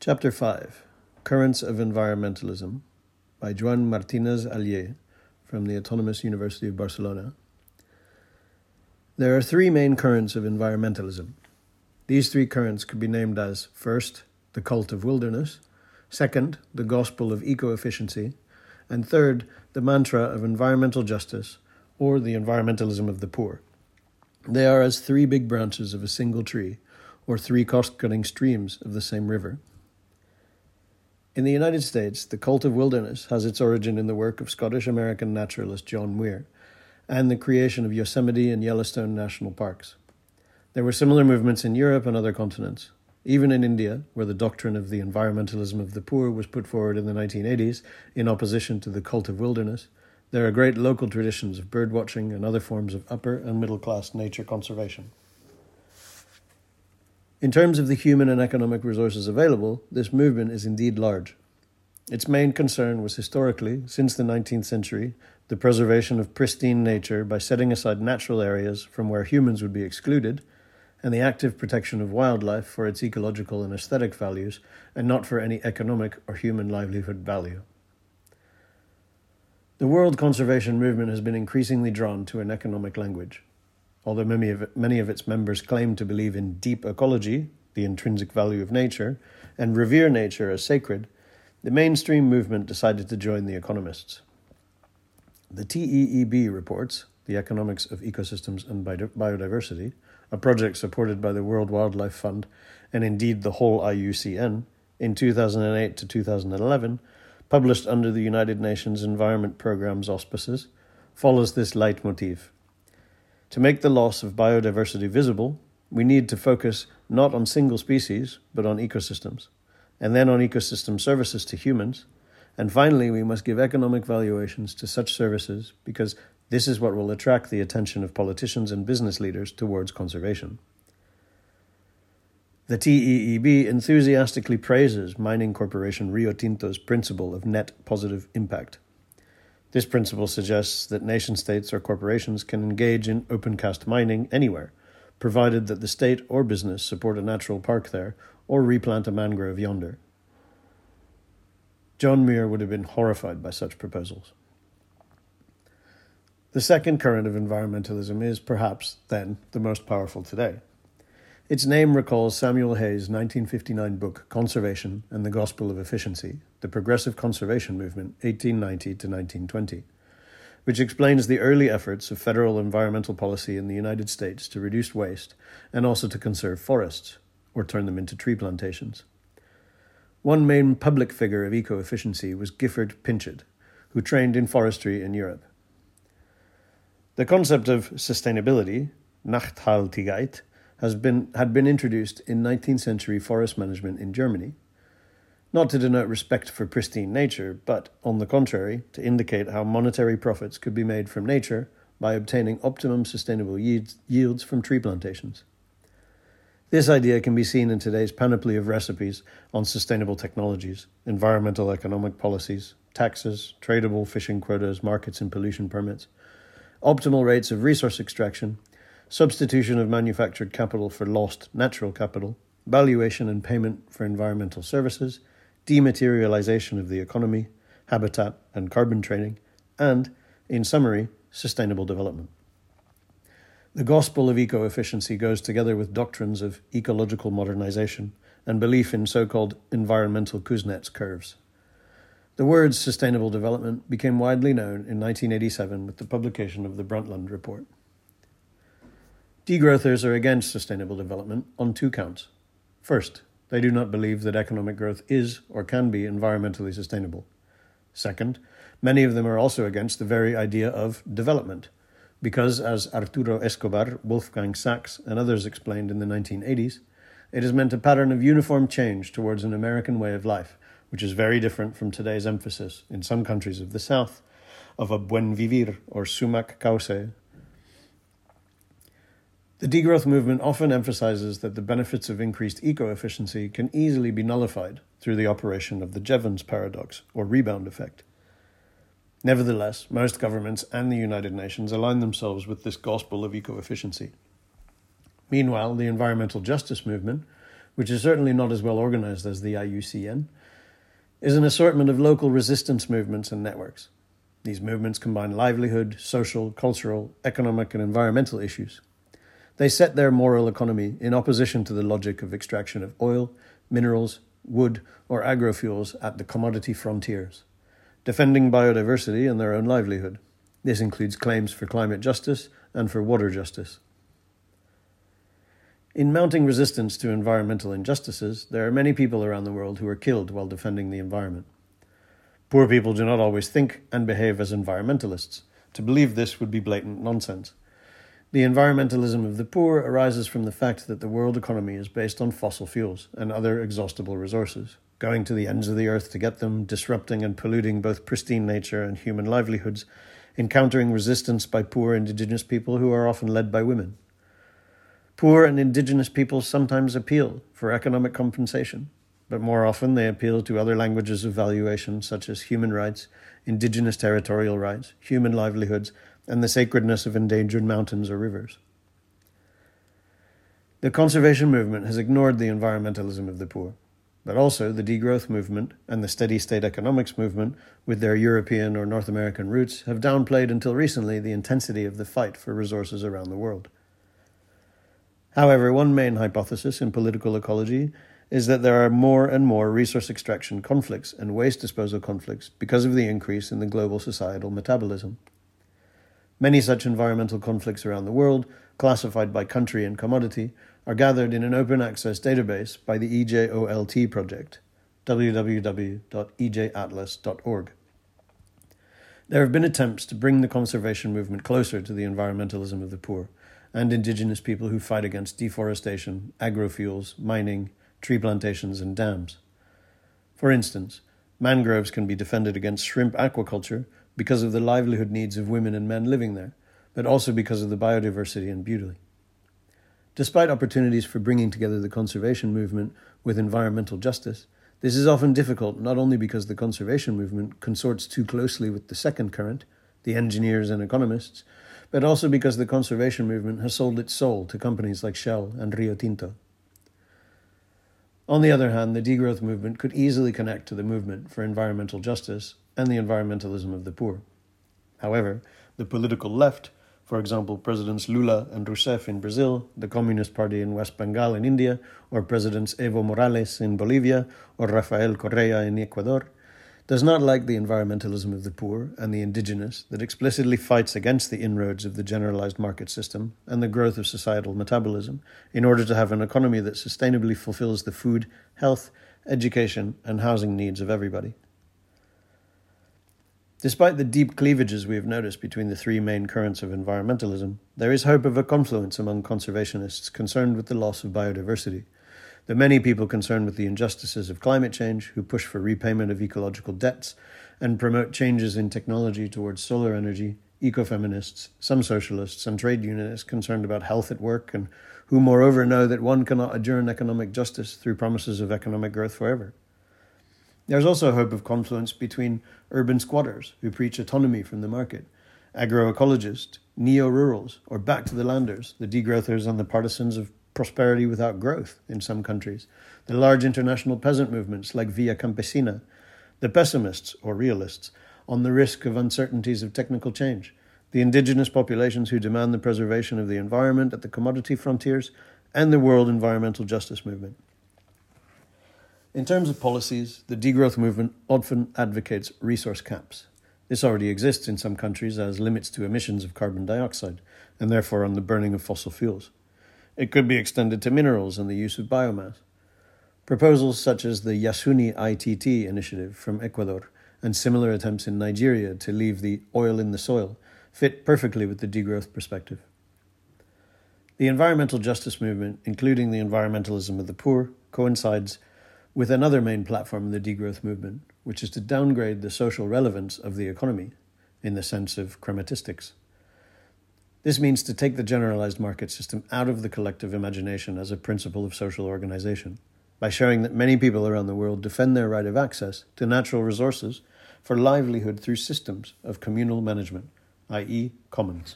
Chapter 5 Currents of Environmentalism by Joan Martinez Alier from the Autonomous University of Barcelona. There are three main currents of environmentalism. These three currents could be named as first, the cult of wilderness, second, the gospel of eco efficiency, and third, the mantra of environmental justice or the environmentalism of the poor. They are as three big branches of a single tree or three cost cutting streams of the same river. In the United States, the cult of wilderness has its origin in the work of Scottish American naturalist John Muir and the creation of Yosemite and Yellowstone national parks. There were similar movements in Europe and other continents. Even in India, where the doctrine of the environmentalism of the poor was put forward in the 1980s in opposition to the cult of wilderness, there are great local traditions of birdwatching and other forms of upper and middle class nature conservation. In terms of the human and economic resources available, this movement is indeed large. Its main concern was historically, since the 19th century, the preservation of pristine nature by setting aside natural areas from where humans would be excluded, and the active protection of wildlife for its ecological and aesthetic values, and not for any economic or human livelihood value. The world conservation movement has been increasingly drawn to an economic language. Although many of, many of its members claim to believe in deep ecology, the intrinsic value of nature, and revere nature as sacred, the mainstream movement decided to join the economists. The TEEB reports, the Economics of Ecosystems and Biodiversity, a project supported by the World Wildlife Fund and indeed the whole IUCN, in 2008 to 2011, published under the United Nations Environment Programme's auspices, follows this leitmotif to make the loss of biodiversity visible, we need to focus not on single species, but on ecosystems, and then on ecosystem services to humans. And finally, we must give economic valuations to such services because this is what will attract the attention of politicians and business leaders towards conservation. The TEEB enthusiastically praises mining corporation Rio Tinto's principle of net positive impact this principle suggests that nation states or corporations can engage in open cast mining anywhere, provided that the state or business support a natural park there or replant a mangrove yonder. John Muir would have been horrified by such proposals. The second current of environmentalism is, perhaps, then, the most powerful today. Its name recalls Samuel Hays' 1959 book Conservation and the Gospel of Efficiency, the Progressive Conservation Movement, 1890 to 1920, which explains the early efforts of federal environmental policy in the United States to reduce waste and also to conserve forests, or turn them into tree plantations. One main public figure of eco efficiency was Gifford Pinchot, who trained in forestry in Europe. The concept of sustainability, Nachhaltigkeit, has been, had been introduced in 19th century forest management in Germany. Not to denote respect for pristine nature, but, on the contrary, to indicate how monetary profits could be made from nature by obtaining optimum sustainable yields from tree plantations. This idea can be seen in today's panoply of recipes on sustainable technologies, environmental economic policies, taxes, tradable fishing quotas, markets and pollution permits, optimal rates of resource extraction, substitution of manufactured capital for lost natural capital, valuation and payment for environmental services, dematerialization of the economy, habitat and carbon trading, and, in summary, sustainable development. The gospel of eco efficiency goes together with doctrines of ecological modernization and belief in so called environmental Kuznets curves. The words sustainable development became widely known in 1987 with the publication of the Brundtland Report. Degrowthers are against sustainable development on two counts. First, they do not believe that economic growth is or can be environmentally sustainable. Second, many of them are also against the very idea of development, because, as Arturo Escobar, Wolfgang Sachs, and others explained in the 1980s, it has meant a pattern of uniform change towards an American way of life, which is very different from today's emphasis, in some countries of the South, of a buen vivir or sumak kawsay the degrowth movement often emphasizes that the benefits of increased eco efficiency can easily be nullified through the operation of the Jevons paradox or rebound effect. Nevertheless, most governments and the United Nations align themselves with this gospel of eco efficiency. Meanwhile, the environmental justice movement, which is certainly not as well organized as the IUCN, is an assortment of local resistance movements and networks. These movements combine livelihood, social, cultural, economic, and environmental issues. They set their moral economy in opposition to the logic of extraction of oil, minerals, wood, or agrofuels at the commodity frontiers, defending biodiversity and their own livelihood. This includes claims for climate justice and for water justice. In mounting resistance to environmental injustices, there are many people around the world who are killed while defending the environment. Poor people do not always think and behave as environmentalists. To believe this would be blatant nonsense. The environmentalism of the poor arises from the fact that the world economy is based on fossil fuels and other exhaustible resources, going to the ends of the earth to get them, disrupting and polluting both pristine nature and human livelihoods, encountering resistance by poor indigenous people who are often led by women. Poor and indigenous people sometimes appeal for economic compensation, but more often they appeal to other languages of valuation such as human rights, indigenous territorial rights, human livelihoods, and the sacredness of endangered mountains or rivers. The conservation movement has ignored the environmentalism of the poor, but also the degrowth movement and the steady state economics movement, with their European or North American roots, have downplayed until recently the intensity of the fight for resources around the world. However, one main hypothesis in political ecology is that there are more and more resource extraction conflicts and waste disposal conflicts because of the increase in the global societal metabolism. Many such environmental conflicts around the world, classified by country and commodity, are gathered in an open access database by the EJOLT project, www.ejatlas.org. There have been attempts to bring the conservation movement closer to the environmentalism of the poor and indigenous people who fight against deforestation, agrofuels, mining, tree plantations, and dams. For instance, mangroves can be defended against shrimp aquaculture because of the livelihood needs of women and men living there, but also because of the biodiversity and beauty. Despite opportunities for bringing together the conservation movement with environmental justice, this is often difficult not only because the conservation movement consorts too closely with the second current, the engineers and economists, but also because the conservation movement has sold its soul to companies like Shell and Rio Tinto. On the other hand, the degrowth movement could easily connect to the movement for environmental justice and the environmentalism of the poor. However, the political left, for example, Presidents Lula and Rousseff in Brazil, the Communist Party in West Bengal in India, or Presidents Evo Morales in Bolivia, or Rafael Correa in Ecuador, does not like the environmentalism of the poor and the indigenous that explicitly fights against the inroads of the generalized market system and the growth of societal metabolism in order to have an economy that sustainably fulfills the food, health, education, and housing needs of everybody. Despite the deep cleavages we have noticed between the three main currents of environmentalism, there is hope of a confluence among conservationists concerned with the loss of biodiversity. The many people concerned with the injustices of climate change, who push for repayment of ecological debts and promote changes in technology towards solar energy, ecofeminists, some socialists, and trade unionists concerned about health at work, and who moreover know that one cannot adjourn economic justice through promises of economic growth forever. There's also a hope of confluence between urban squatters who preach autonomy from the market, agroecologists, neo rurals, or back to the landers, the degrowthers and the partisans of prosperity without growth in some countries, the large international peasant movements like Via Campesina, the pessimists or realists on the risk of uncertainties of technical change, the indigenous populations who demand the preservation of the environment at the commodity frontiers, and the world environmental justice movement. In terms of policies, the degrowth movement often advocates resource caps. This already exists in some countries as limits to emissions of carbon dioxide, and therefore on the burning of fossil fuels. It could be extended to minerals and the use of biomass. Proposals such as the Yasuni ITT initiative from Ecuador and similar attempts in Nigeria to leave the oil in the soil fit perfectly with the degrowth perspective. The environmental justice movement, including the environmentalism of the poor, coincides with another main platform in the degrowth movement, which is to downgrade the social relevance of the economy in the sense of chrematistics. This means to take the generalized market system out of the collective imagination as a principle of social organization by showing that many people around the world defend their right of access to natural resources for livelihood through systems of communal management, i.e., commons.